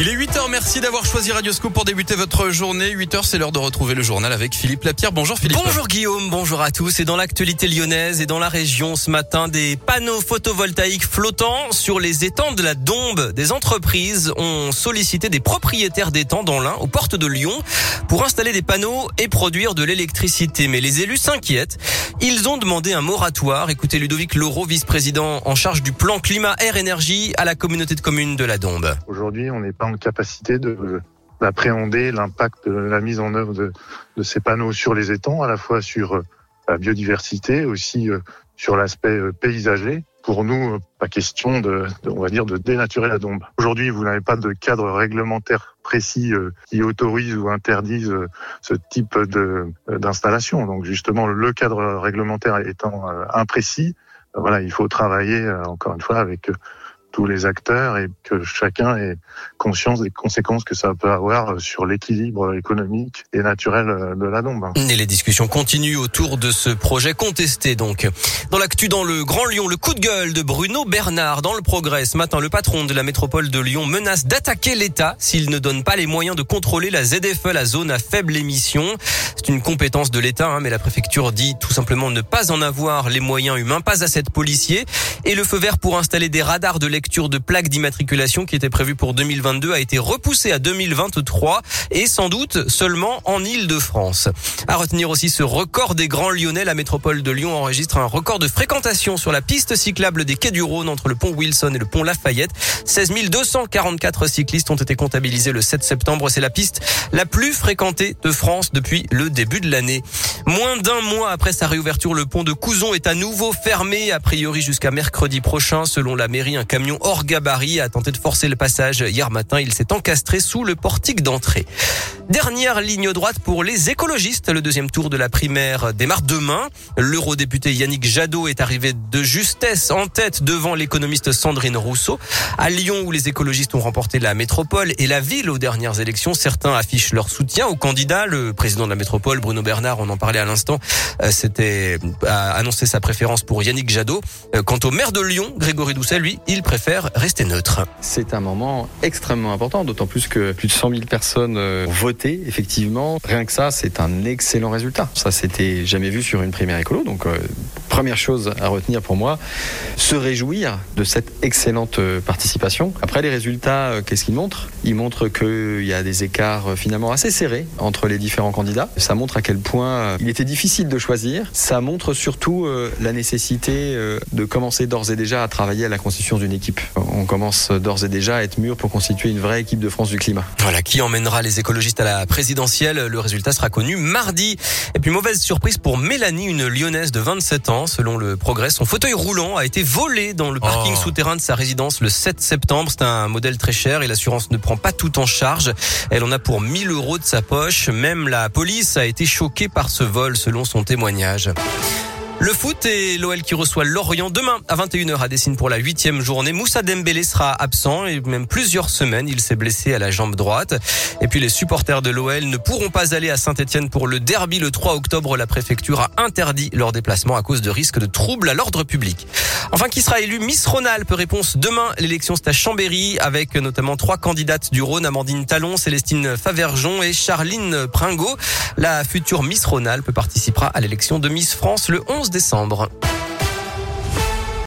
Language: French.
Il est 8h, merci d'avoir choisi Radioscope pour débuter votre journée. 8h, c'est l'heure de retrouver le journal avec Philippe Lapierre. Bonjour Philippe. Bonjour Guillaume, bonjour à tous. Et dans l'actualité lyonnaise et dans la région ce matin, des panneaux photovoltaïques flottants sur les étangs de la Dombe. Des entreprises ont sollicité des propriétaires d'étangs dans l'Ain, aux portes de Lyon, pour installer des panneaux et produire de l'électricité. Mais les élus s'inquiètent. Ils ont demandé un moratoire. Écoutez Ludovic Laureau, vice-président en charge du plan climat air énergie à la communauté de communes de la Dombe. Aujourd'hui, on n'est pas en capacité de d'appréhender l'impact de la mise en œuvre de, ces panneaux sur les étangs, à la fois sur euh, la biodiversité, aussi euh, sur l'aspect euh, paysager. Pour nous, pas question de, de, on va dire, de dénaturer la dombe. Aujourd'hui, vous n'avez pas de cadre réglementaire précis qui autorise ou interdise ce type d'installation. Donc justement, le cadre réglementaire étant imprécis, voilà, il faut travailler encore une fois avec tous les acteurs et que chacun ait conscience des conséquences que ça peut avoir sur l'équilibre économique et naturel de la Dombe. Et les discussions continuent autour de ce projet contesté donc. Dans l'actu dans le Grand Lyon, le coup de gueule de Bruno Bernard dans le progrès. Ce matin, le patron de la métropole de Lyon menace d'attaquer l'État s'il ne donne pas les moyens de contrôler la ZFE, la zone à faible émission. C'est une compétence de l'État, hein, mais la préfecture dit tout simplement ne pas en avoir les moyens humains, pas assez de policiers. Et le feu vert pour installer des radars de lecture de plaques d'immatriculation qui était prévu pour 2022 a été repoussé à 2023 et sans doute seulement en Ile-de-France. À retenir aussi ce record des Grands Lyonnais, la métropole de Lyon enregistre un record de fréquentation sur la piste cyclable des quais du Rhône entre le pont Wilson et le pont Lafayette. 16 244 cyclistes ont été comptabilisés le 7 septembre. C'est la piste la plus fréquentée de France depuis le début de l'année. Moins d'un mois après sa réouverture, le pont de Couzon est à nouveau fermé, a priori jusqu'à mercredi prochain. Selon la mairie, un camion hors gabarit a tenté de forcer le passage hier matin. Il s'est encastré sous le portique d'entrée. Dernière ligne droite pour les écologistes. Le deuxième tour de la primaire démarre demain. L'eurodéputé Yannick Jadot est arrivé de justesse en tête devant l'économiste Sandrine Rousseau. À Lyon, où les écologistes ont remporté la métropole et la ville aux dernières élections, certains affichent leur soutien au candidat. Le président de la métropole, Bruno Bernard, on en parlait à l'instant, euh, c'était a annoncé sa préférence pour Yannick Jadot. Euh, quant au maire de Lyon, Grégory Doucet, lui, il préfère rester neutre. C'est un moment extrêmement important, d'autant plus que plus de 100 000 personnes euh, ont voté, effectivement. Rien que ça, c'est un excellent résultat. Ça, c'était jamais vu sur une primaire écolo. Donc, euh, première chose à retenir pour moi, se réjouir de cette excellente euh, participation. Après, les résultats, qu'est-ce qu'ils montrent? Ils montrent qu'il y a des écarts finalement assez serrés entre les différents candidats. Ça montre à quel point il était difficile de choisir. Ça montre surtout la nécessité de commencer d'ores et déjà à travailler à la constitution d'une équipe on commence d'ores et déjà à être mûr pour constituer une vraie équipe de France du climat. Voilà, qui emmènera les écologistes à la présidentielle Le résultat sera connu mardi. Et puis mauvaise surprise pour Mélanie, une lyonnaise de 27 ans. Selon le progrès, son fauteuil roulant a été volé dans le parking oh. souterrain de sa résidence le 7 septembre. C'est un modèle très cher et l'assurance ne prend pas tout en charge. Elle en a pour 1000 euros de sa poche. Même la police a été choquée par ce vol selon son témoignage. Le foot et l'OL qui reçoit Lorient demain à 21h à Dessine pour la huitième journée. Moussa Dembélé sera absent et même plusieurs semaines. Il s'est blessé à la jambe droite. Et puis les supporters de l'OL ne pourront pas aller à Saint-Etienne pour le derby le 3 octobre. La préfecture a interdit leur déplacement à cause de risques de troubles à l'ordre public. Enfin, qui sera élu Miss Rhône-Alpes? Réponse demain. L'élection c'est à Chambéry avec notamment trois candidates du Rhône, Amandine Talon, Célestine Faverjon et Charline Pringot. La future Miss Rhône-Alpes participera à l'élection de Miss France le 11 décembre.